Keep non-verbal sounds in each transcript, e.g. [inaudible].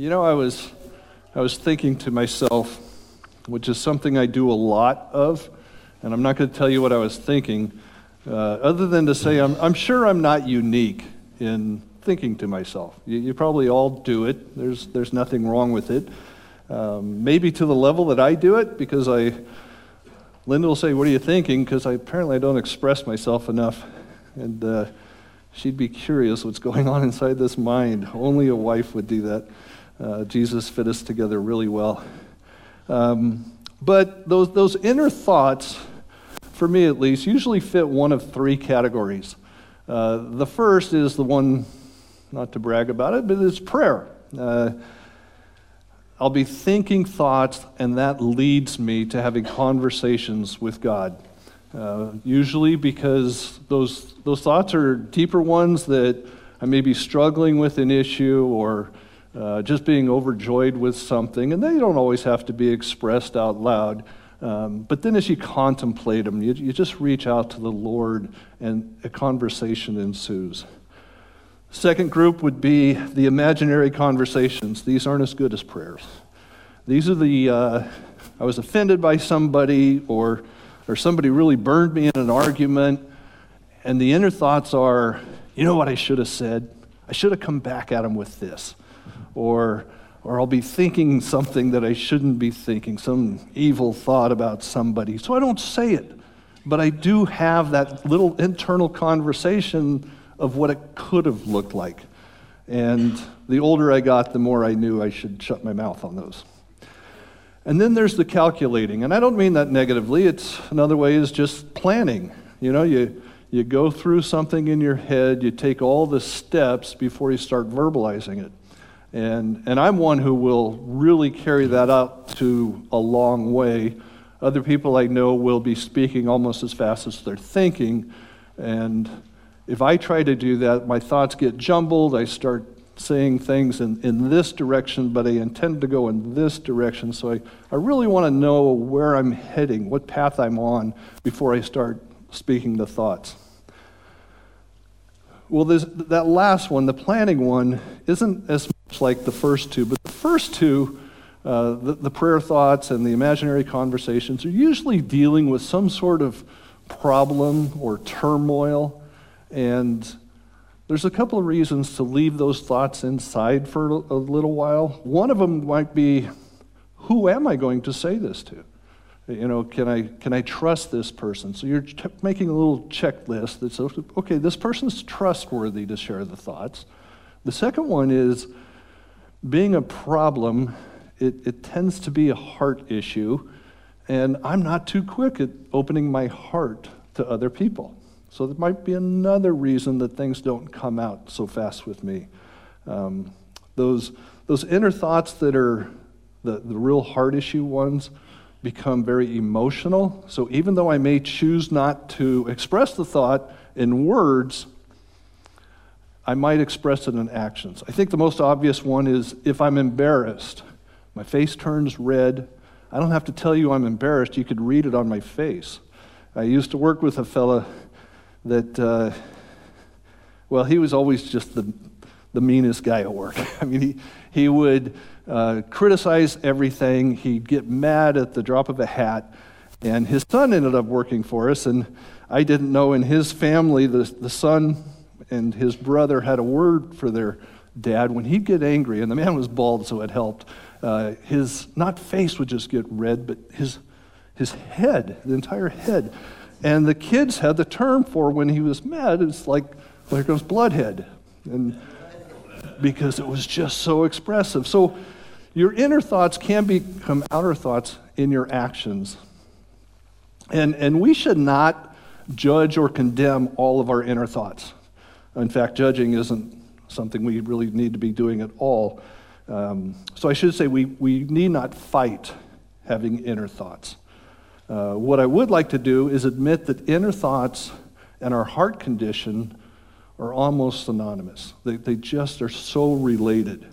You know, I was, I was thinking to myself, which is something I do a lot of, and I'm not going to tell you what I was thinking, uh, other than to say I'm, I'm sure I'm not unique in thinking to myself. You, you probably all do it. There's, there's nothing wrong with it. Um, maybe to the level that I do it, because I, Linda will say, "What are you thinking?" Because I apparently I don't express myself enough, and uh, she'd be curious what's [laughs] going on inside this mind. Only a wife would do that. Uh, Jesus fit us together really well. Um, but those those inner thoughts, for me at least, usually fit one of three categories. Uh, the first is the one, not to brag about it, but it's prayer. Uh, I'll be thinking thoughts, and that leads me to having conversations with God. Uh, usually because those, those thoughts are deeper ones that I may be struggling with an issue or uh, just being overjoyed with something, and they don't always have to be expressed out loud. Um, but then as you contemplate them, you, you just reach out to the Lord, and a conversation ensues. Second group would be the imaginary conversations. These aren't as good as prayers. These are the, uh, I was offended by somebody, or, or somebody really burned me in an argument, and the inner thoughts are, you know what I should have said? I should have come back at him with this. Or, or I'll be thinking something that I shouldn't be thinking, some evil thought about somebody. So I don't say it. But I do have that little internal conversation of what it could have looked like. And the older I got, the more I knew I should shut my mouth on those. And then there's the calculating. And I don't mean that negatively. It's another way is just planning. You know, you, you go through something in your head, you take all the steps before you start verbalizing it. And, and I'm one who will really carry that out to a long way. Other people I know will be speaking almost as fast as they're thinking. And if I try to do that, my thoughts get jumbled. I start saying things in, in this direction, but I intend to go in this direction. So I, I really want to know where I'm heading, what path I'm on, before I start speaking the thoughts. Well, that last one, the planning one, isn't as much like the first two, but the first two, uh, the, the prayer thoughts and the imaginary conversations, are usually dealing with some sort of problem or turmoil and there's a couple of reasons to leave those thoughts inside for a little while. One of them might be who am I going to say this to? You know, can I, can I trust this person? So you're making a little checklist that says, okay, this person's trustworthy to share the thoughts. The second one is being a problem, it, it tends to be a heart issue, and I'm not too quick at opening my heart to other people. So there might be another reason that things don't come out so fast with me. Um, those, those inner thoughts that are the, the real heart issue ones become very emotional. So even though I may choose not to express the thought in words, I might express it in actions. I think the most obvious one is if I'm embarrassed, my face turns red. I don't have to tell you I'm embarrassed, you could read it on my face. I used to work with a fella that, uh, well, he was always just the, the meanest guy at work. [laughs] I mean, he, he would uh, criticize everything, he'd get mad at the drop of a hat. And his son ended up working for us, and I didn't know in his family, the, the son and his brother had a word for their dad when he'd get angry, and the man was bald, so it helped. Uh, his not face would just get red, but his his head, the entire head, and the kids had the term for when he was mad, it's like, there goes Bloodhead. And because it was just so expressive. So your inner thoughts can become outer thoughts in your actions. And, and we should not judge or condemn all of our inner thoughts. In fact, judging isn't something we really need to be doing at all. Um, so I should say we, we need not fight having inner thoughts. Uh, what I would like to do is admit that inner thoughts and our heart condition are almost synonymous. They, they just are so related.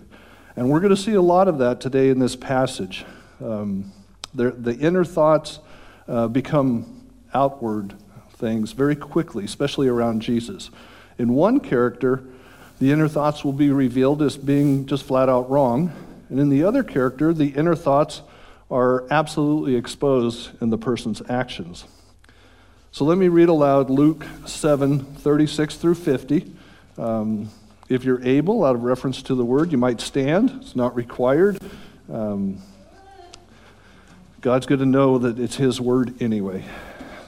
And we're going to see a lot of that today in this passage. Um, the inner thoughts uh, become outward things very quickly, especially around Jesus. In one character, the inner thoughts will be revealed as being just flat out wrong. And in the other character, the inner thoughts are absolutely exposed in the person's actions. So let me read aloud Luke 7 36 through 50. Um, if you're able, out of reference to the word, you might stand. It's not required. Um, God's going to know that it's His word anyway.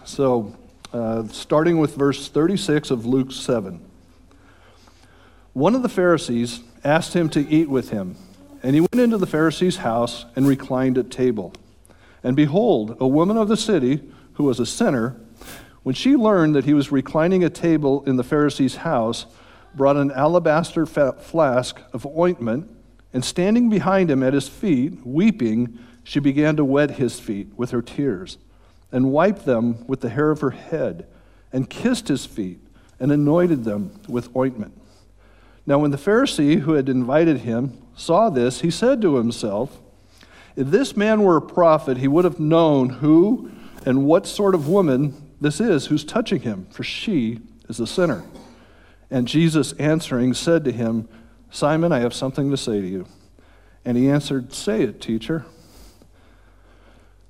So, uh, starting with verse 36 of Luke 7. One of the Pharisees asked him to eat with him, and he went into the Pharisee's house and reclined at table. And behold, a woman of the city, who was a sinner, when she learned that he was reclining at table in the Pharisee's house, brought an alabaster flask of ointment, and standing behind him at his feet, weeping, she began to wet his feet with her tears, and wiped them with the hair of her head, and kissed his feet, and anointed them with ointment. Now, when the Pharisee who had invited him saw this, he said to himself, If this man were a prophet, he would have known who and what sort of woman this is who's touching him, for she is a sinner. And Jesus answering said to him, Simon, I have something to say to you. And he answered, Say it, teacher.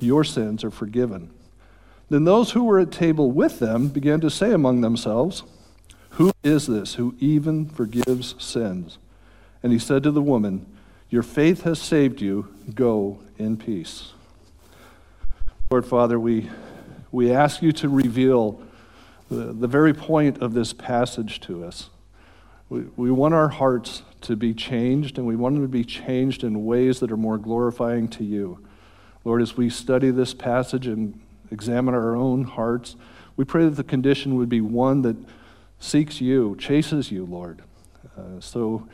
Your sins are forgiven. Then those who were at table with them began to say among themselves, Who is this who even forgives sins? And he said to the woman, Your faith has saved you. Go in peace. Lord Father, we, we ask you to reveal the, the very point of this passage to us. We, we want our hearts to be changed, and we want them to be changed in ways that are more glorifying to you. Lord, as we study this passage and examine our own hearts, we pray that the condition would be one that seeks you, chases you, Lord. Uh, so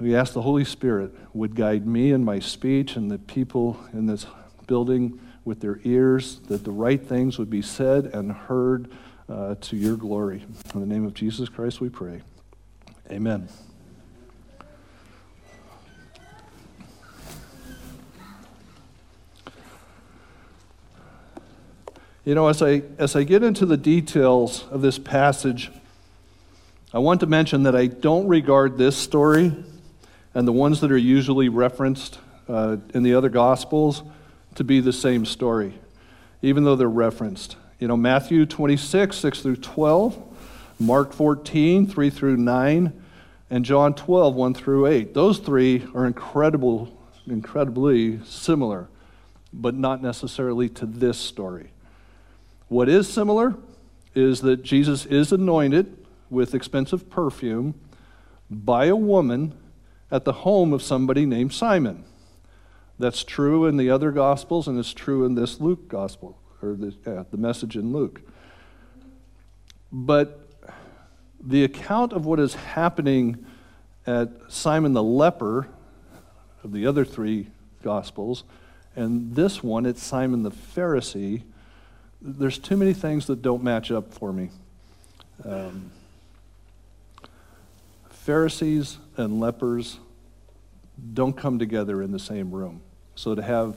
we ask the Holy Spirit would guide me in my speech and the people in this building with their ears, that the right things would be said and heard uh, to your glory. In the name of Jesus Christ we pray. Amen. You know, as I, as I get into the details of this passage, I want to mention that I don't regard this story and the ones that are usually referenced uh, in the other Gospels to be the same story, even though they're referenced. You know, Matthew 26, 6 through 12, Mark 14, 3 through 9, and John 12, 1 through 8. Those three are incredible, incredibly similar, but not necessarily to this story. What is similar is that Jesus is anointed with expensive perfume by a woman at the home of somebody named Simon. That's true in the other Gospels, and it's true in this Luke Gospel, or the, yeah, the message in Luke. But the account of what is happening at Simon the leper, of the other three Gospels, and this one, it's Simon the Pharisee, there's too many things that don't match up for me. Um, Pharisees and lepers don't come together in the same room. So to have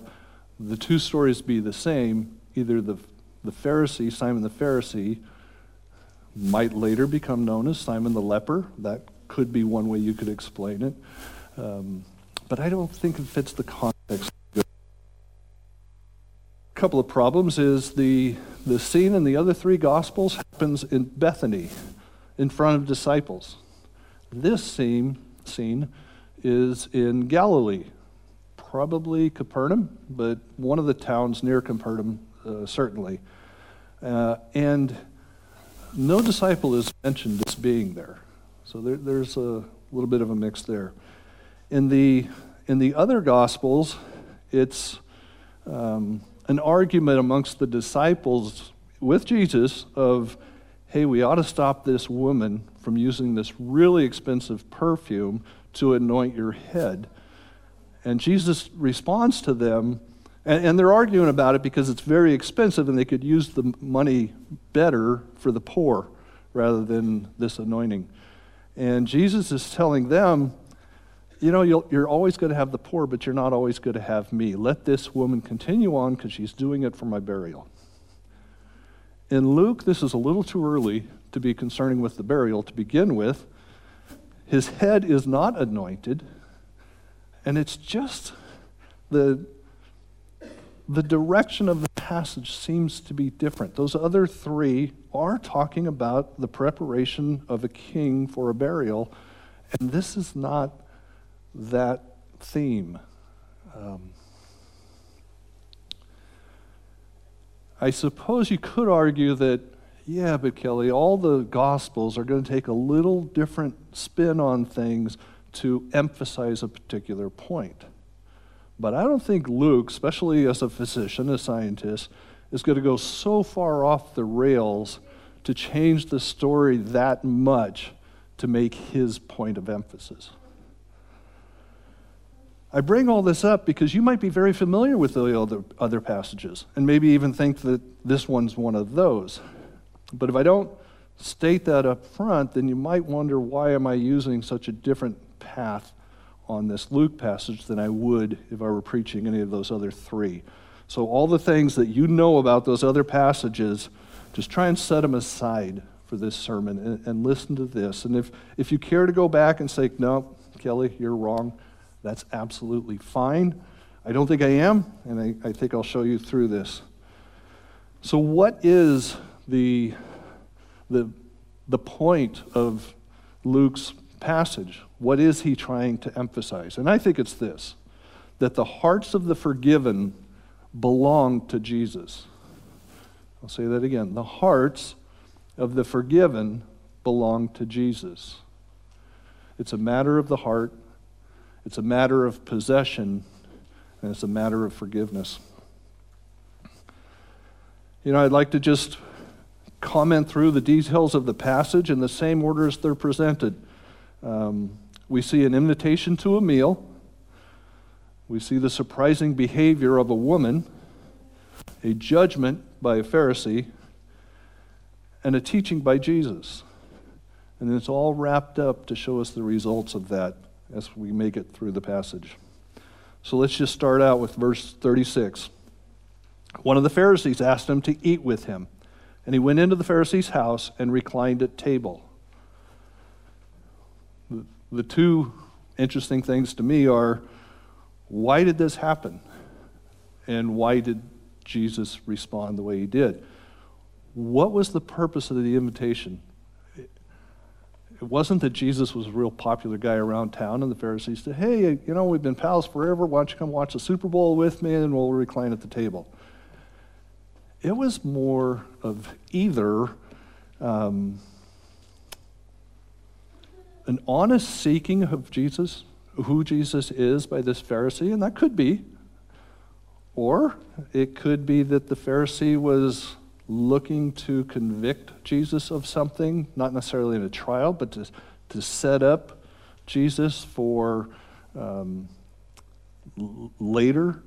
the two stories be the same, either the, the Pharisee, Simon the Pharisee, might later become known as Simon the leper. That could be one way you could explain it. Um, but I don't think it fits the context. Couple of problems is the, the scene in the other three Gospels happens in Bethany in front of disciples. This scene, scene is in Galilee probably Capernaum, but one of the towns near Capernaum, uh, certainly. Uh, and no disciple is mentioned as being there. So there, there's a little bit of a mix there. In the, in the other Gospels, it's um, an argument amongst the disciples with Jesus of, hey, we ought to stop this woman from using this really expensive perfume to anoint your head. And Jesus responds to them, and, and, they're arguing about it because it's very expensive and they could use the money better for the poor rather than this anointing. And Jesus is telling them, you know, you are always going to have the poor, but you're not always going to have me. Let this woman continue on because she's doing it for my burial. In Luke, this is a little too early to be concerning with the burial to begin with. His head is not anointed, and it's just the, the direction of the passage seems to be different. Those other three are talking about the preparation of a king for a burial, and this is not that theme. Um, I suppose you could argue that yeah, but Kelly, all the Gospels are going to take a little different spin on things to emphasize a particular point. But I don't think Luke, especially as a physician, a scientist, is going to go so far off the rails to change the story that much to make his point of emphasis. I bring all this up because you might be very familiar with the other, other passages and maybe even think that this one's one of those. But if I don't state that up front, then you might wonder why am I using such a different path on this Luke passage than I would if I were preaching any of those other three. So, all the things that you know about those other passages, just try and set them aside for this sermon and, and listen to this. And if, if you care to go back and say, no, Kelly, you're wrong, that's absolutely fine. I don't think I am, and I, I think I'll show you through this. So, what is the, the, the point of Luke's passage. What is he trying to emphasize? And I think it's this that the hearts of the forgiven belong to Jesus. I'll say that again. The hearts of the forgiven belong to Jesus. It's a matter of the heart, it's a matter of possession, and it's a matter of forgiveness. You know, I'd like to just comment through the details of the passage in the same order as they're presented. Um, we see an invitation to a meal. We see the surprising behavior of a woman, a judgment by a Pharisee, and a teaching by Jesus. And it's all wrapped up to show us the results of that as we make it through the passage. So let's just start out with verse 36. One of the Pharisees asked him to eat with him. And he went into the Pharisee's house and reclined at table. The two interesting things to me are why did this happen? And why did Jesus respond the way he did? What was the purpose of the invitation? It wasn't that Jesus was a real popular guy around town, and the Pharisees said, Hey, you know, we've been pals forever. Why don't you come watch the Super Bowl with me and we'll recline at the table? It was more of either um, an honest seeking of Jesus, who Jesus is by this Pharisee, and that could be. Or it could be that the Pharisee was looking to convict Jesus of something, not necessarily in a trial, but to, to set up Jesus for um, later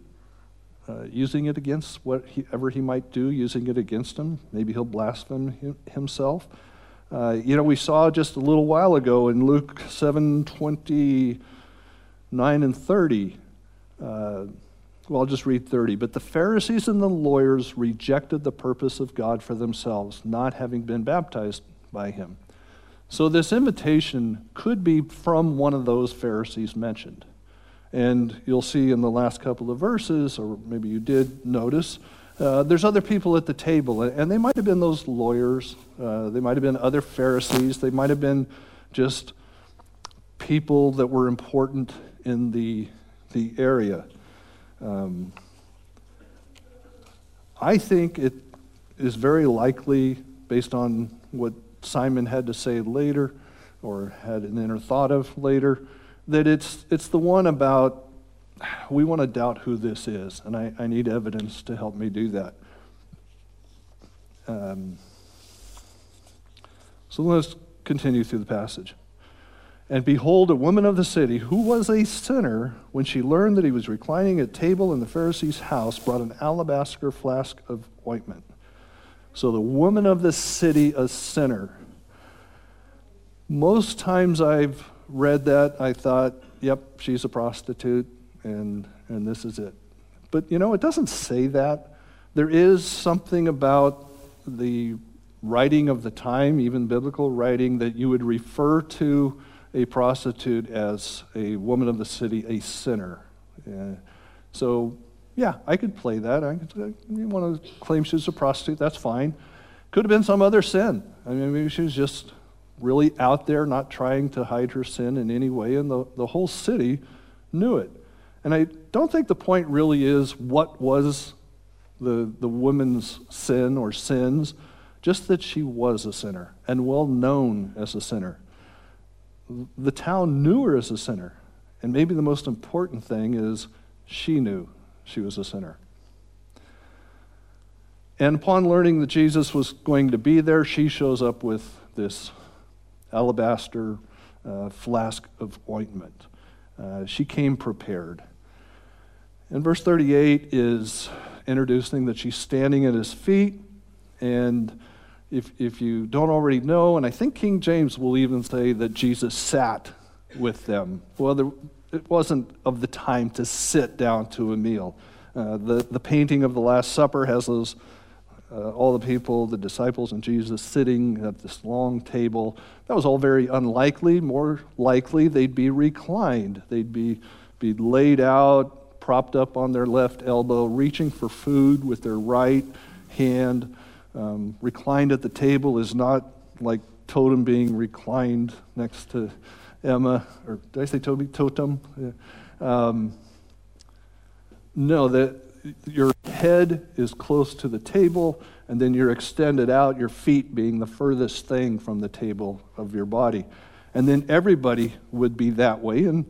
uh, using it against whatever he might do, using it against him. Maybe he'll blaspheme himself. Uh, you know, we saw just a little while ago in Luke 7 29 and 30. Uh, well, I'll just read 30. But the Pharisees and the lawyers rejected the purpose of God for themselves, not having been baptized by him. So this invitation could be from one of those Pharisees mentioned. And you'll see in the last couple of verses, or maybe you did notice, uh, there's other people at the table. And they might have been those lawyers, uh, they might have been other Pharisees, they might have been just people that were important in the, the area. Um, I think it is very likely, based on what Simon had to say later, or had an inner thought of later, that it's, it's the one about we want to doubt who this is, and I, I need evidence to help me do that. Um, so let's continue through the passage. And behold, a woman of the city, who was a sinner, when she learned that he was reclining at table in the Pharisee's house, brought an alabaster flask of ointment. So the woman of the city, a sinner. Most times I've read that, I thought, yep, she's a prostitute, and, and this is it. But you know, it doesn't say that. There is something about the writing of the time, even biblical writing, that you would refer to a prostitute as a woman of the city, a sinner. Uh, so, yeah, I could play that. I could, you want to claim she was a prostitute, that's fine. Could have been some other sin. I mean, maybe she was just really out there, not trying to hide her sin in any way, and the, the whole city knew it. And I don't think the point really is what was the, the woman's sin or sins, just that she was a sinner and well known as a sinner. The town knew her as a sinner. And maybe the most important thing is she knew she was a sinner. And upon learning that Jesus was going to be there, she shows up with this alabaster uh, flask of ointment. Uh, she came prepared. And verse 38 is introducing that she's standing at his feet. And if, if you don't already know, and I think King James will even say that Jesus sat with them. Well, there, it wasn't of the time to sit down to a meal. Uh, the, the painting of the Last Supper has those uh, all the people, the disciples, and Jesus sitting at this long table. That was all very unlikely. More likely, they'd be reclined. They'd be, be laid out, propped up on their left elbow, reaching for food with their right hand. Um, reclined at the table is not like Totem being reclined next to Emma, or did I say Toby? Totem? Yeah. Um, no, that your head is close to the table, and then you're extended out, your feet being the furthest thing from the table of your body. And then everybody would be that way, and,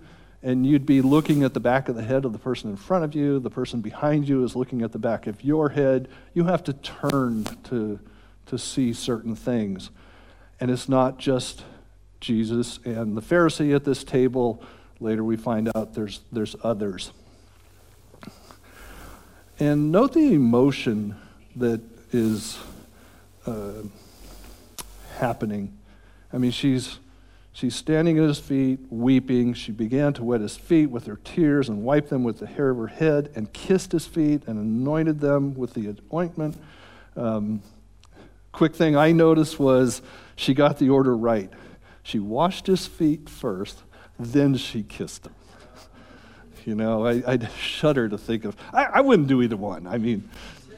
and you'd be looking at the back of the head of the person in front of you. The person behind you is looking at the back of your head. You have to turn to, to see certain things. And it's not just Jesus and the Pharisee at this table. Later we find out there's, there's others. And note the emotion that is uh, happening. I mean, she's, she's standing at his feet, weeping. She began to wet his feet with her tears and wiped them with the hair of her head and kissed his feet and anointed them with the ointment. Um, quick thing I noticed was she got the order right. She washed his feet first, then she kissed him. You know, I, I shudder to think of. I, I wouldn't do either one. I mean,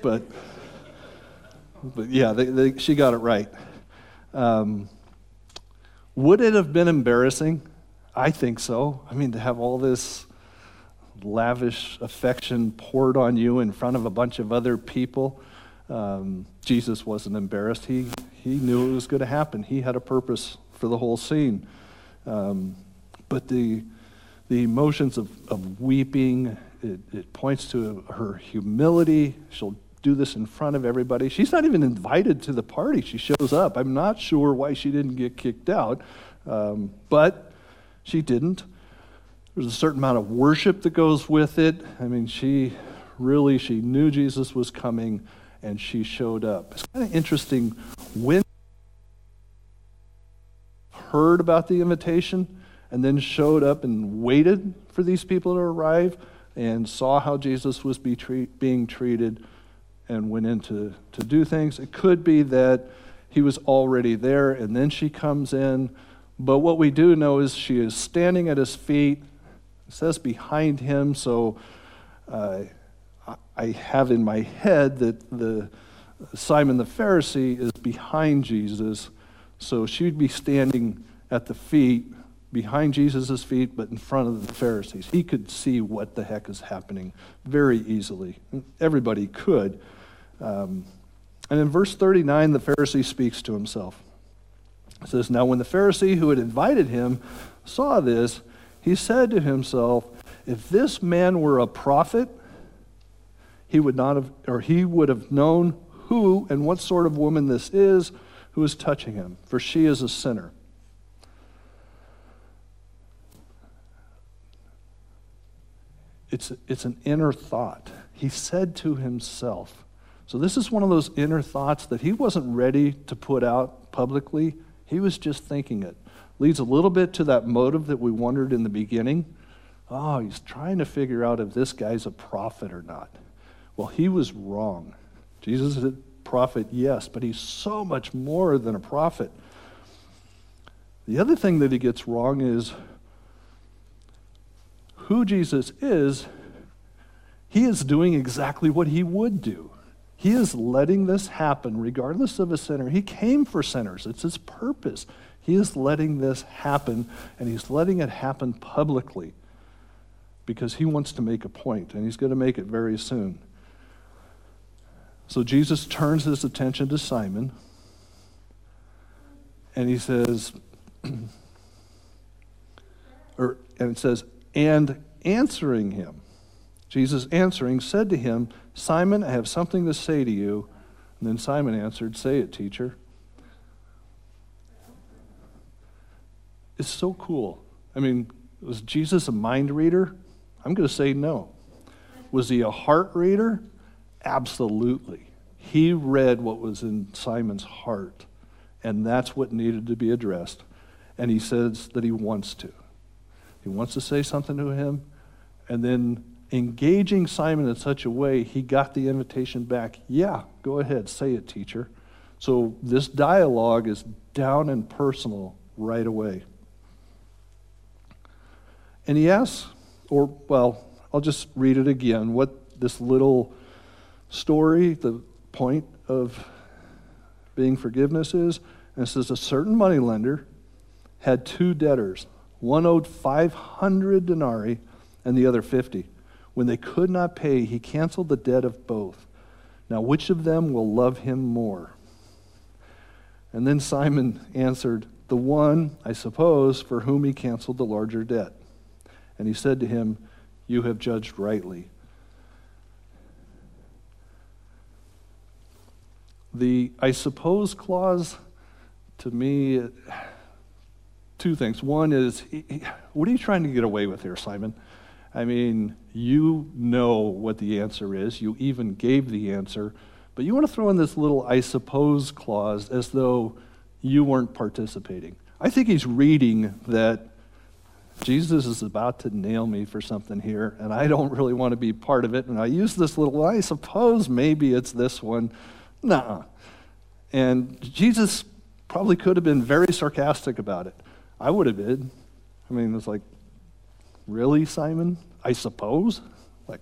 but but yeah, they, they, she got it right. Um, would it have been embarrassing? I think so. I mean, to have all this lavish affection poured on you in front of a bunch of other people. Um, Jesus wasn't embarrassed. He, he knew it was going to happen. He had a purpose for the whole scene. Um, but the, the emotions of, of weeping. It, it points to her humility. She'll do this in front of everybody. She's not even invited to the party. She shows up. I'm not sure why she didn't get kicked out, um, but she didn't. There's a certain amount of worship that goes with it. I mean, she really she knew Jesus was coming, and she showed up. It's kind of interesting when heard about the invitation and then showed up and waited for these people to arrive and saw how Jesus was be treat, being treated and went in to, to do things. It could be that he was already there and then she comes in. But what we do know is she is standing at his feet. It says behind him, so uh, I have in my head that the Simon the Pharisee is behind Jesus, so she'd be standing at the feet behind Jesus' feet, but in front of the Pharisees. He could see what the heck is happening very easily. Everybody could. Um, and in verse 39, the Pharisee speaks to himself. It says, Now when the Pharisee who had invited him saw this, he said to himself, If this man were a prophet, he would not have, or he would have known who and what sort of woman this is who is touching him, for she is a sinner. It's, it's an inner thought. He said to himself. So, this is one of those inner thoughts that he wasn't ready to put out publicly. He was just thinking it. Leads a little bit to that motive that we wondered in the beginning. Oh, he's trying to figure out if this guy's a prophet or not. Well, he was wrong. Jesus is a prophet, yes, but he's so much more than a prophet. The other thing that he gets wrong is who Jesus is, he is doing exactly what he would do. He is letting this happen regardless of a sinner. He came for sinners, it's his purpose. He is letting this happen, and he's letting it happen publicly because he wants to make a point, and he's going to make it very soon. So Jesus turns his attention to Simon, and he says, [clears throat] or, and it says, and answering him, Jesus answering said to him, Simon, I have something to say to you. And then Simon answered, Say it, teacher. It's so cool. I mean, was Jesus a mind reader? I'm going to say no. Was he a heart reader? Absolutely. He read what was in Simon's heart, and that's what needed to be addressed. And he says that he wants to. He wants to say something to him, and then engaging Simon in such a way, he got the invitation back. Yeah, go ahead, say it, teacher. So this dialogue is down and personal right away. And he asks, or, well, I'll just read it again, what this little story, the point of being forgiveness is. And it says, A certain moneylender had two debtors. One owed 500 denarii and the other 50. When they could not pay, he canceled the debt of both. Now, which of them will love him more? And then Simon answered, The one, I suppose, for whom he canceled the larger debt. And he said to him, You have judged rightly. The I suppose clause, to me, two things. One is, what are you trying to get away with here, Simon? I mean, you know what the answer is. You even gave the answer. But you want to throw in this little I suppose clause as though you weren't participating. I think he's reading that Jesus is about to nail me for something here, and I don't really want to be part of it. And I use this little, I suppose maybe it's this one. Nah. And Jesus probably could have been very sarcastic about it. I would have been. I mean, it's like, really, Simon? I suppose? Like,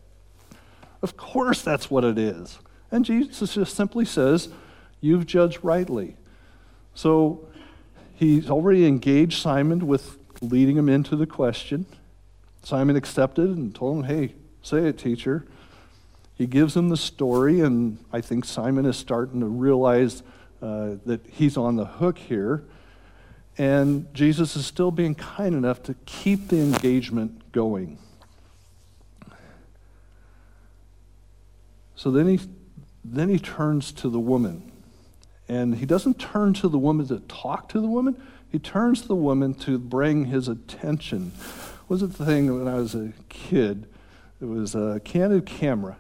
of course that's what it is. And Jesus just simply says, You've judged rightly. So he's already engaged Simon with leading him into the question. Simon accepted and told him, Hey, say it, teacher. He gives him the story, and I think Simon is starting to realize uh, that he's on the hook here. And Jesus is still being kind enough to keep the engagement going. So then he, then he turns to the woman. And he doesn't turn to the woman to talk to the woman, he turns to the woman to bring his attention. Was it the thing when I was a kid? It was a candid camera.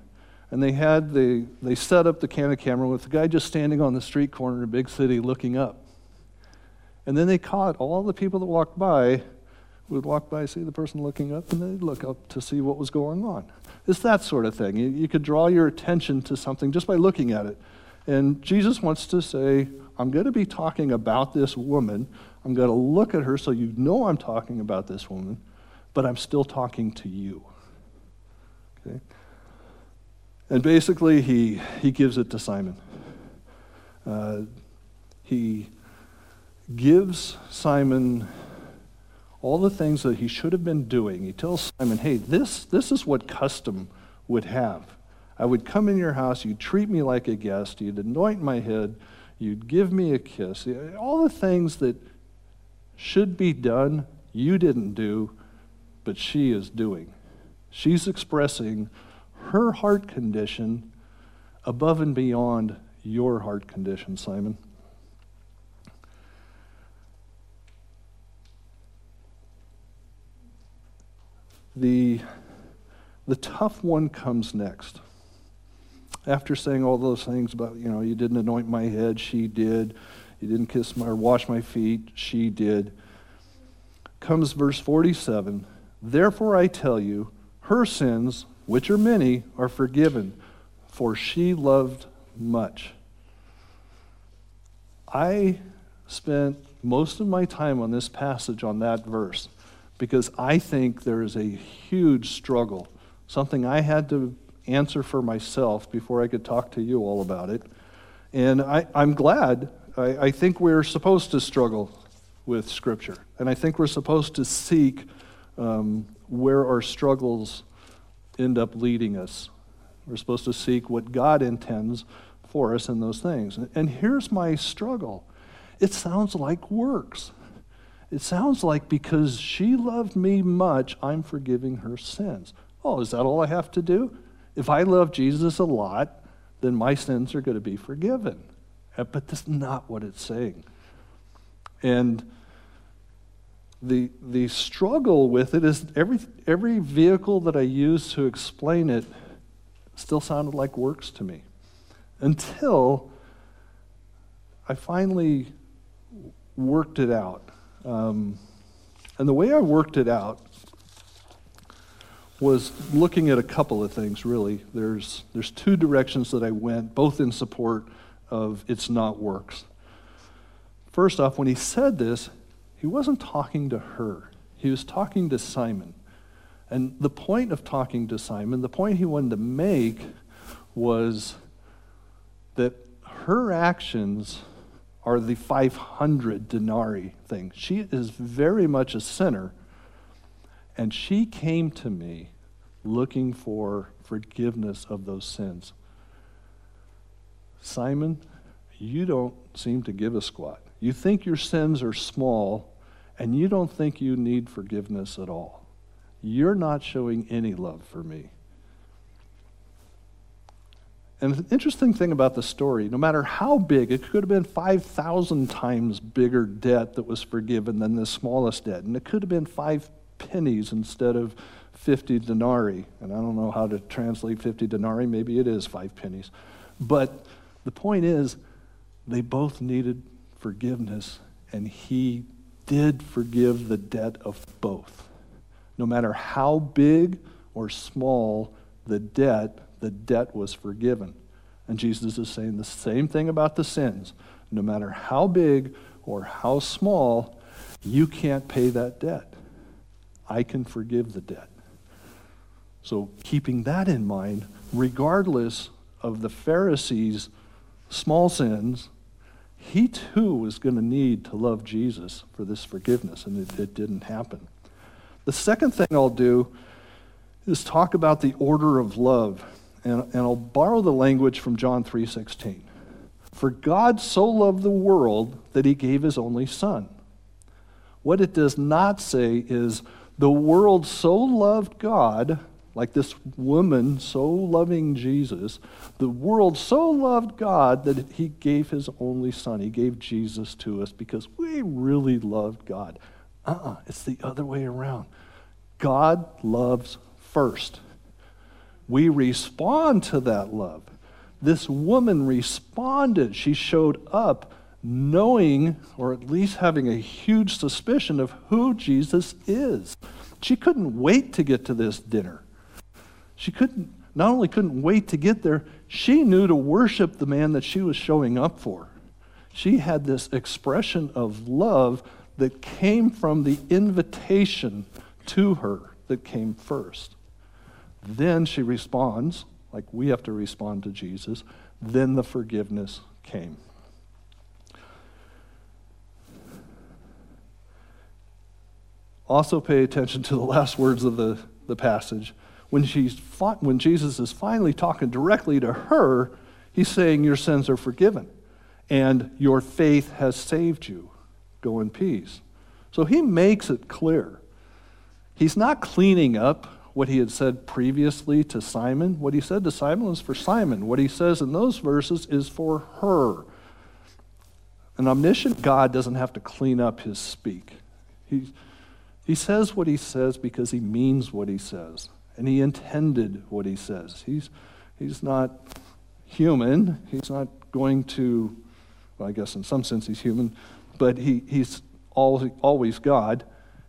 And they had the, they set up the candid camera with the guy just standing on the street corner in a big city looking up. And then they caught all the people that walked by would walk by, see the person looking up, and they'd look up to see what was going on. It's that sort of thing. You, you could draw your attention to something just by looking at it. And Jesus wants to say, I'm going to be talking about this woman. I'm going to look at her so you know I'm talking about this woman, but I'm still talking to you. Okay? And basically, he, he gives it to Simon. Uh, he gives Simon all the things that he should have been doing. He tells Simon, hey, this, this is what custom would have. I would come in your house, you'd treat me like a guest, you'd anoint my head, you'd give me a kiss. All the things that should be done, you didn't do, but she is doing. She's expressing her heart condition above and beyond your heart condition, Simon. The, the tough one comes next. After saying all those things about, you know, you didn't anoint my head, she did. You didn't kiss my or wash my feet, she did. Comes verse 47 Therefore I tell you, her sins, which are many, are forgiven, for she loved much. I spent most of my time on this passage on that verse because I think there is a huge struggle, something I had to answer for myself before I could talk to you all about it. And I, am glad. I, I think we're supposed to struggle with Scripture. And I think we're supposed to seek um, where our struggles end up leading us. We're supposed to seek what God intends for us in those things. And here's my struggle it sounds like works. It sounds like because she loved me much, I'm forgiving her sins. Oh, is that all I have to do? If I love Jesus a lot, then my sins are going to be forgiven. Uh, but that's not what it's saying. And the, the struggle with it is every, every vehicle that I use to explain it still sounded like works to me until I finally worked it out. Um, and the way I worked it out was looking at a couple of things, really. There's, there's two directions that I went, both in support of it's not works. First off, when he said this, he wasn't talking to her, he was talking to Simon. And the point of talking to Simon, the point he wanted to make was that her actions are the 500 denarii thing. She is very much a sinner, and she came to me looking for forgiveness of those sins. Simon, you don't seem to give a squat. You think your sins are small, and you don't think you need forgiveness at all. You're not showing any love for me. And the interesting thing about the story, no matter how big, it could have been 5,000 times bigger debt that was forgiven than the smallest debt. And it could have been five pennies instead of 50 denarii. And I don't know how to translate 50 denarii. Maybe it is five pennies. But the point is, they both needed forgiveness, and he did forgive the debt of both. No matter how big or small the debt, the debt was forgiven. And Jesus is saying the same thing about the sins. No matter how big or how small, you can't pay that debt. I can forgive the debt. So, keeping that in mind, regardless of the Pharisees' small sins, he too was going to need to love Jesus for this forgiveness, and it, it didn't happen. The second thing I'll do is talk about the order of love and, and I'll borrow the language from John 3:16. For God so loved the world that he gave his only son. What it does not say is the world so loved God, like this woman so loving Jesus, the world so loved God that he gave his only son. He gave Jesus to us because we really loved God. Uh uh-uh, uh it's the other way around. God loves first we respond to that love. This woman responded. She showed up knowing, or at least having a huge suspicion of who Jesus is. She couldn't wait to get to this dinner. She couldn't, not only couldn't wait to get there, she knew to worship the man that she was showing up for. She had this expression of love that came from the invitation to her that came first. Then she responds, like we have to respond to Jesus. Then the forgiveness came. Also, pay attention to the last words of the, the passage. When, she's when Jesus is finally talking directly to her, he's saying, Your sins are forgiven, and your faith has saved you. Go in peace. So he makes it clear. He's not cleaning up what he had said previously to Simon. What he said to Simon was for Simon. What he says in those verses is for her. An omniscient God doesn't have to clean up his speak. He, he says what he says because he means what he says, and he intended what he says. He's, he's not human. He's not going to, well, I guess in some sense he's human, but he, he's always God,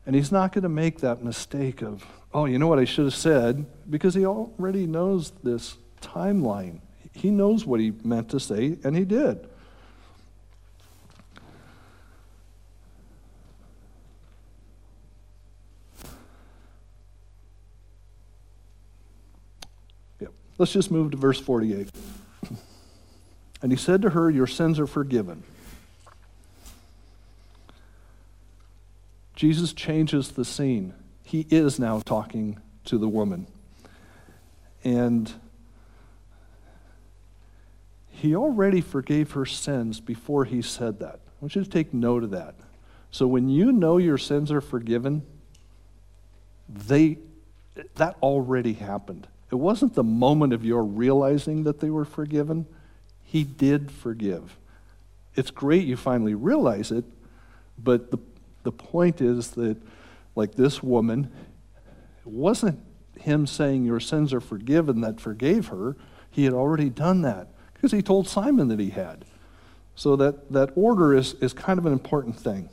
and he's not going to make that mistake of, oh, you know what I should have said, because he already knows this timeline. He knows what he meant to say, and he did. Yep. Let's just move to verse 48. [clears throat] And he said to her, Your sins are forgiven. Jesus changes the scene. He is now talking to the woman. And he already forgave her sins before he said that. I want you to take note of that. So when you know your sins are forgiven, they that already happened. It wasn't the moment of your realizing that they were forgiven. He did forgive. It's great you finally realize it, but the, the point is that, like this woman, it wasn't him saying your sins are forgiven that forgave her. He had already done that because he told Simon that he had. So that, that order is, is kind of an important thing.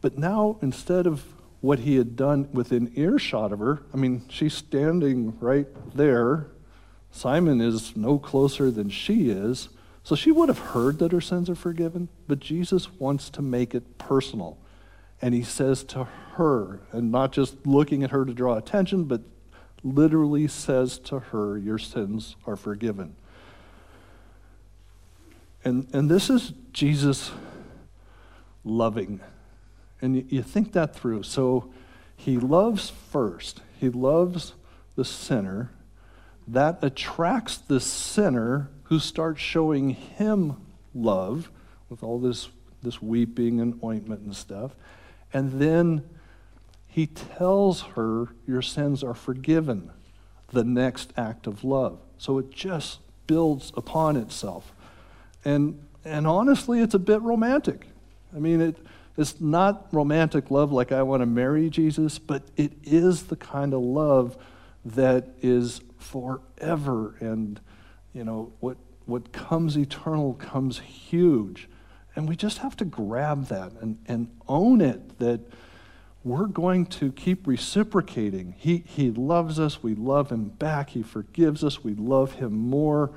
But now, instead of what he had done within earshot of her. I mean, she's standing right there. Simon is no closer than she is. So she would have heard that her sins are forgiven, but Jesus wants to make it personal. And he says to her, and not just looking at her to draw attention, but literally says to her, Your sins are forgiven. And, and this is Jesus loving and you, you think that through. So he loves first, he loves the sinner. That attracts the sinner who starts showing him love with all this, this weeping and ointment and stuff. And then he tells her, Your sins are forgiven, the next act of love. So it just builds upon itself. And, and honestly, it's a bit romantic. I mean, it, it's not romantic love like I want to marry Jesus, but it is the kind of love that is forever. And, you know, what, what comes eternal comes huge. And we just have to grab that and, and own it that we're going to keep reciprocating. He, he loves us, we love him back, he forgives us, we love him more.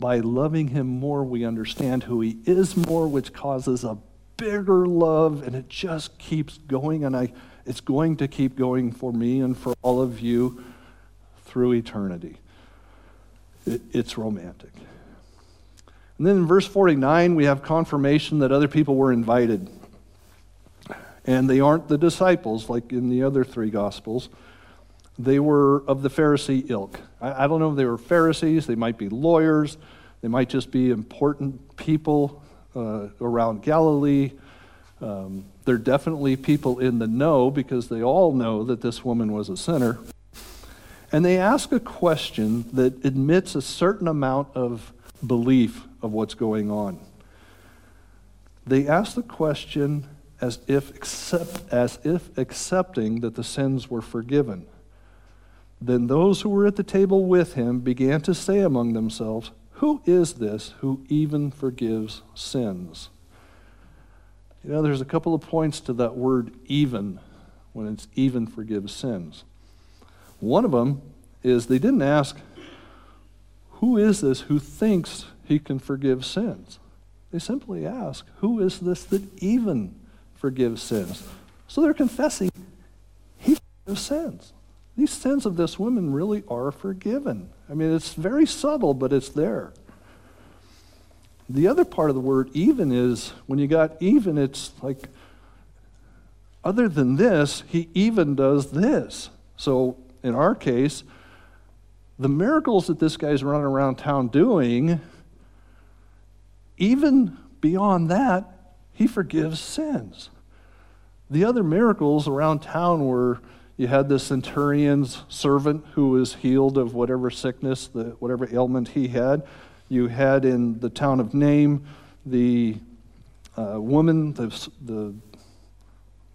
By loving him more, we understand who he is more, which causes a bigger love, and it just keeps going, and I, it's going to keep going for me and for all of you through eternity. It, it's romantic. And then in verse 49, we have confirmation that other people were invited. And they aren't the disciples like in the other three Gospels. They were of the Pharisee ilk. I, I don't know if they were Pharisees, they might be lawyers, they might just be important people uh, around Galilee. Um, there are definitely people in the know because they all know that this woman was a sinner. And they ask a question that admits a certain amount of belief of what's going on. They ask the question as if, accept, as if accepting that the sins were forgiven. Then those who were at the table with him began to say among themselves, who is this who even forgives sins? You know, there's a couple of points to that word even when it's even forgives sins. One of them is they didn't ask, Who is this who thinks he can forgive sins? They simply ask, Who is this that even forgives sins? So they're confessing, He forgives sins these sins of this woman really are forgiven. I mean, it's very subtle, but it's there. The other part of the word even is when you got even, it's like, other than this, he even does this. So in our case, the miracles that this guy's running around town doing, even beyond that, he forgives sins. The other miracles around town were you had the centurion's servant who was healed of whatever sickness, the, whatever ailment he had. You had in the town of Nain the uh, woman, the, the,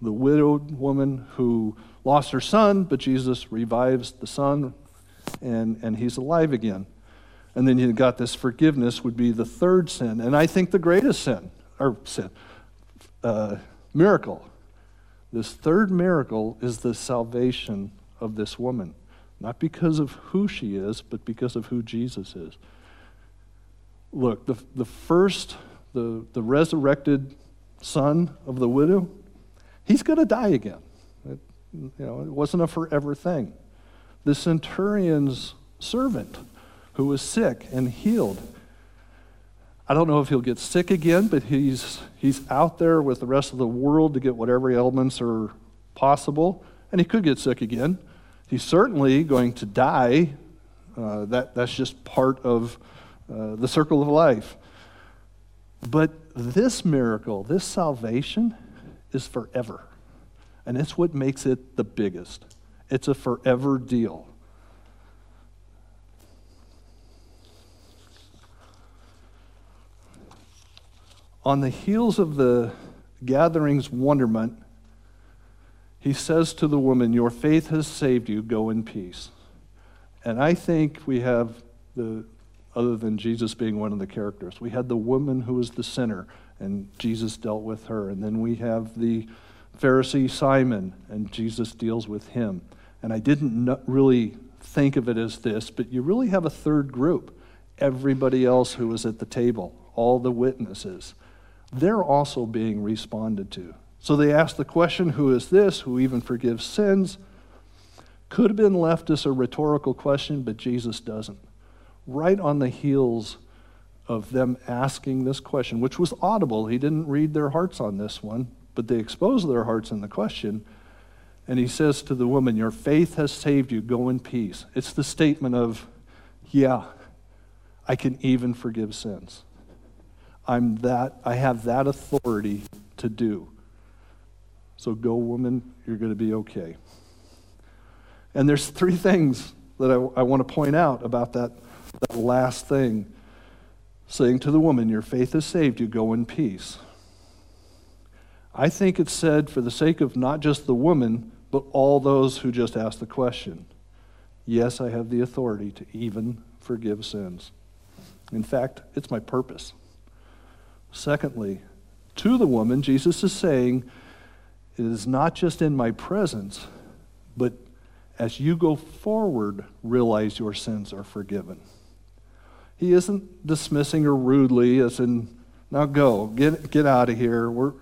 the widowed woman who lost her son, but Jesus revives the son and, and he's alive again. And then you got this forgiveness would be the third sin. And I think the greatest sin, or sin, uh, miracle. This third miracle is the salvation of this woman. Not because of who she is, but because of who Jesus is. Look, the, the first, the, the resurrected son of the widow, he's going to die again. You know, it wasn't a forever thing. The centurion's servant who was sick and healed, I don't know if he'll get sick again, but he's, he's out there with the rest of the world to get whatever ailments are possible, and he could get sick again. He's certainly going to die. Uh, that, that's just part of uh, the circle of life. But this miracle, this salvation, is forever. And it's what makes it the biggest. It's a forever deal. On the heels of the gathering's wonderment, he says to the woman, Your faith has saved you, go in peace. And I think we have the, other than Jesus being one of the characters, we had the woman who was the sinner, and Jesus dealt with her. And then we have the Pharisee Simon, and Jesus deals with him. And I didn't really think of it as this, but you really have a third group everybody else who was at the table, all the witnesses they're also being responded to. So they ask the question, Who is this? Who even forgives sins? Could have been left as a rhetorical question, but Jesus doesn't. Right on the heels of them asking this question, which was audible, he didn't read their hearts on this one, but they expose their hearts in the question. And he says to the woman, Your faith has saved you, go in peace. It's the statement of, Yeah, I can even forgive sins. I'm that, I have that authority to do. So go, woman, you're going to be okay. And there's three things that I, I want to point out about that, that last thing saying to the woman, Your faith has saved you, go in peace. I think it's said for the sake of not just the woman, but all those who just asked the question. Yes, I have the authority to even forgive sins. In fact, it's my purpose. Secondly, to the woman, Jesus is saying, It is not just in my presence, but as you go forward, realize your sins are forgiven. He isn't dismissing her rudely, as in, now go, get, get out of here. We're,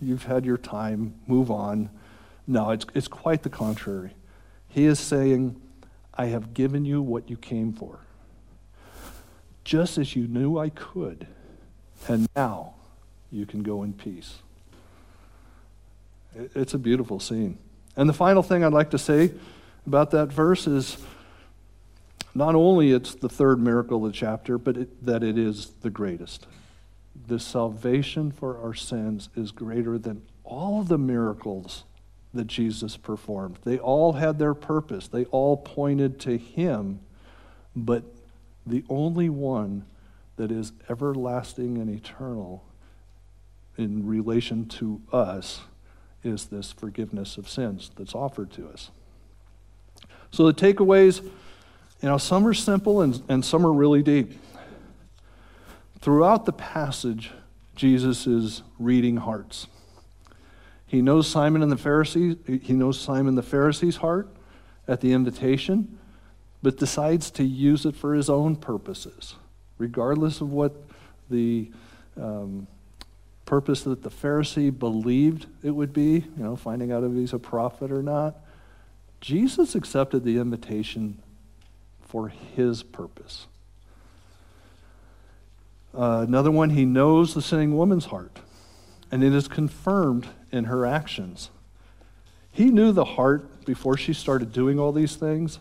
you've had your time, move on. No, it's, it's quite the contrary. He is saying, I have given you what you came for. Just as you knew I could and now you can go in peace. It's a beautiful scene. And the final thing I'd like to say about that verse is not only it's the third miracle of the chapter, but it, that it is the greatest. The salvation for our sins is greater than all the miracles that Jesus performed. They all had their purpose, they all pointed to Him, but the only one that is everlasting and eternal in relation to us is this forgiveness of sins that's offered to us. So the takeaways, you know, some are simple and, and some are really deep. Throughout the passage, Jesus is reading hearts. He knows Simon and the Pharisees, he knows Simon the Pharisee's heart at the invitation, but decides to use it for his own purposes regardless of what the um, purpose that the Pharisee believed it would be, you know, finding out if he's a prophet or not, Jesus accepted the invitation for his purpose. Uh, another one, he knows the sinning woman's heart, and it is confirmed in her actions. He knew the heart before she started doing all these things,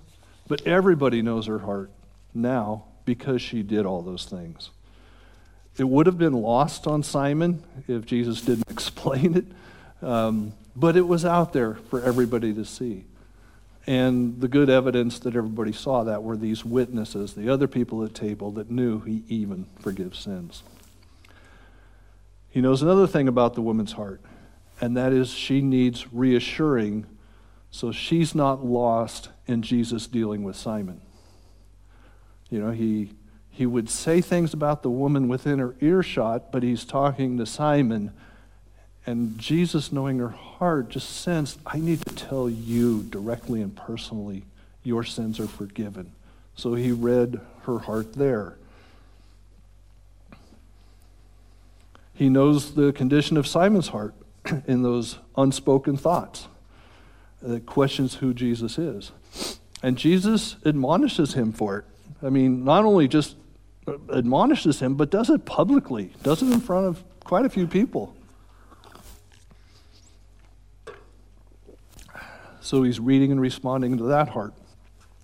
but everybody knows her heart now because she did all those things. It would have been lost on Simon if Jesus didn't [laughs] explain it, um, but it was out there for everybody to see. And the good evidence that everybody saw that were these witnesses, the other people at table that knew he even forgives sins. He knows another thing about the woman's heart, and that is she needs reassuring so she's not lost in Jesus dealing with Simon. You know, he, he would say things about the woman within her earshot, but he's talking to Simon. And Jesus, knowing her heart, just sensed, I need to tell you directly and personally, your sins are forgiven. So he read her heart there. He knows the condition of Simon's heart [clears throat] in those unspoken thoughts that questions who Jesus is. And Jesus admonishes him for it. I mean, not only just uh, admonishes him, but does it publicly, does it in front of quite a few people. So he's reading and responding to that heart.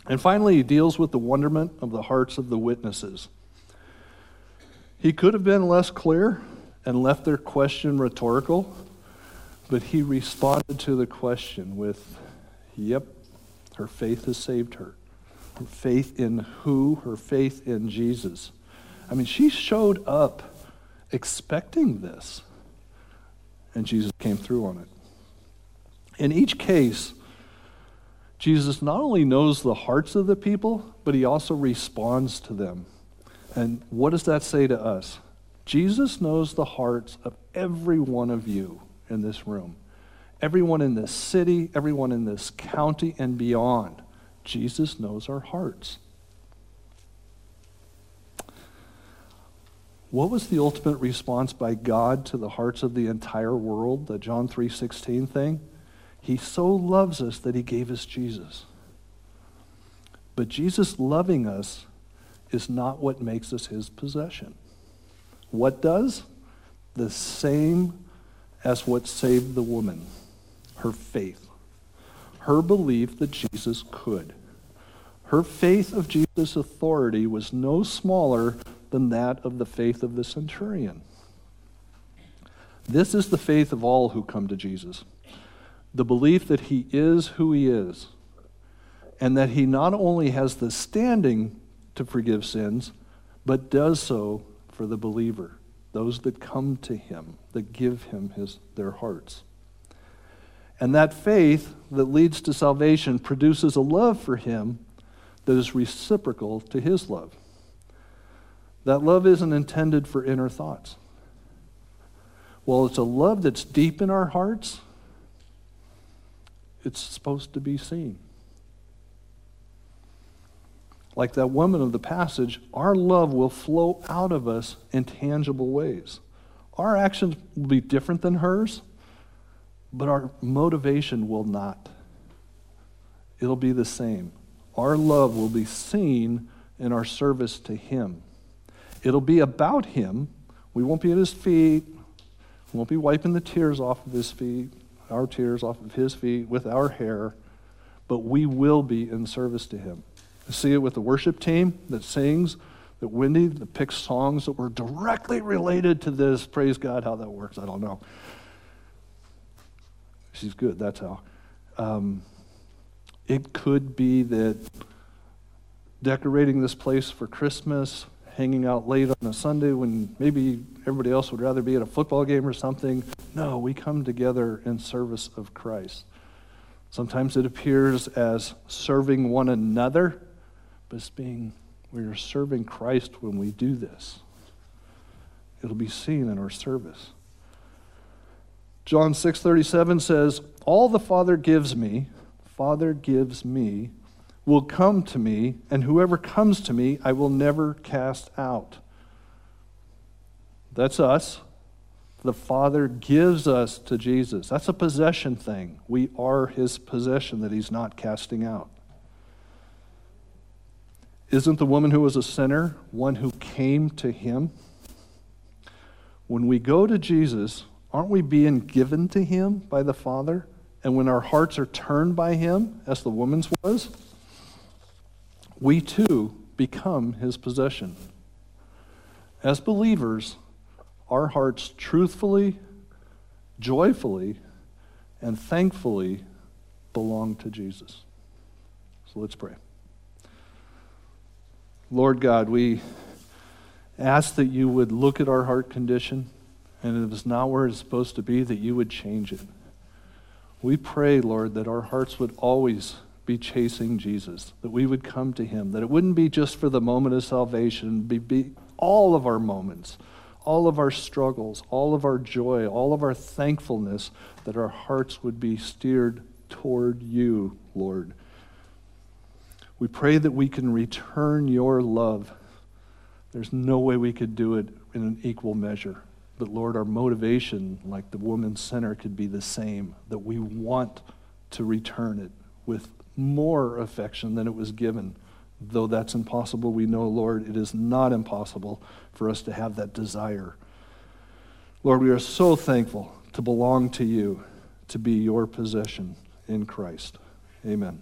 And finally, he deals with the wonderment of the hearts of the witnesses. He could have been less clear and left their question rhetorical, but he responded to the question with, Yep, her faith has saved her. Her faith in who? Her faith in Jesus. I mean, she showed up expecting this, and Jesus came through on it. In each case, Jesus not only knows the hearts of the people, but he also responds to them. And what does that say to us? Jesus knows the hearts of every one of you in this room, everyone in this city, everyone in this county, and beyond. Jesus knows our hearts. What was the ultimate response by God to the hearts of the entire world, the John 3:16 thing? He so loves us that he gave us Jesus. But Jesus loving us is not what makes us his possession. What does? The same as what saved the woman her faith, her belief that Jesus could. Her faith of Jesus' authority was no smaller than that of the faith of the centurion. This is the faith of all who come to Jesus the belief that he is who he is, and that he not only has the standing to forgive sins, but does so for the believer, those that come to him, that give him his, their hearts. And that faith that leads to salvation produces a love for him that is reciprocal to his love. That love isn't intended for inner thoughts. Well, it's a love that's deep in our hearts it's supposed to be seen. Like that woman of the passage, our love will flow out of us in tangible ways. Our actions will be different than hers, but our motivation will not. It'll be the same. Our love will be seen in our service to Him. It'll be about Him. We won't be at His feet. We won't be wiping the tears off of His feet our tears off of his feet with our hair, but we will be in service to him. I see it with the worship team that sings, that Wendy that picks songs that were directly related to this. Praise God, how that works, I don't know. She's good, that's how. Um, it could be that decorating this place for Christmas, hanging out late on a Sunday when maybe everybody else would rather be at a football game or something. No, we come together in service of Christ. Sometimes it appears as serving one another, but it's being we are serving Christ when we do this. It'll be seen in our service. John 6:37 says, "All the Father gives me, Father gives me will come to me, and whoever comes to me, I will never cast out. That's us. The Father gives us to Jesus. That's a possession thing. We are his possession that he's not casting out. Isn't the woman who was a sinner one who came to him? when we go to Jesus, aren't we being given to him by the Father? And when our hearts are turned by him, as the woman's was, we too become his possession. As believers, our hearts truthfully, joyfully, and thankfully belong to Jesus. So let's pray. Lord God, we ask that you would look at our heart condition, and if it's not where it's supposed to be, that you would change it. We pray, Lord, that our hearts would always be chasing Jesus, that we would come to him, that it wouldn't be just for the moment of salvation, be, be all of our moments, all of our struggles, all of our joy, all of our thankfulness, that our hearts would be steered toward you, Lord. We pray that we can return your love. There's no way we could do it in an equal measure. But Lord, our motivation, like the woman's center, could be the same that we want to return it with more affection than it was given. Though that's impossible, we know, Lord, it is not impossible for us to have that desire. Lord, we are so thankful to belong to you, to be your possession in Christ. Amen.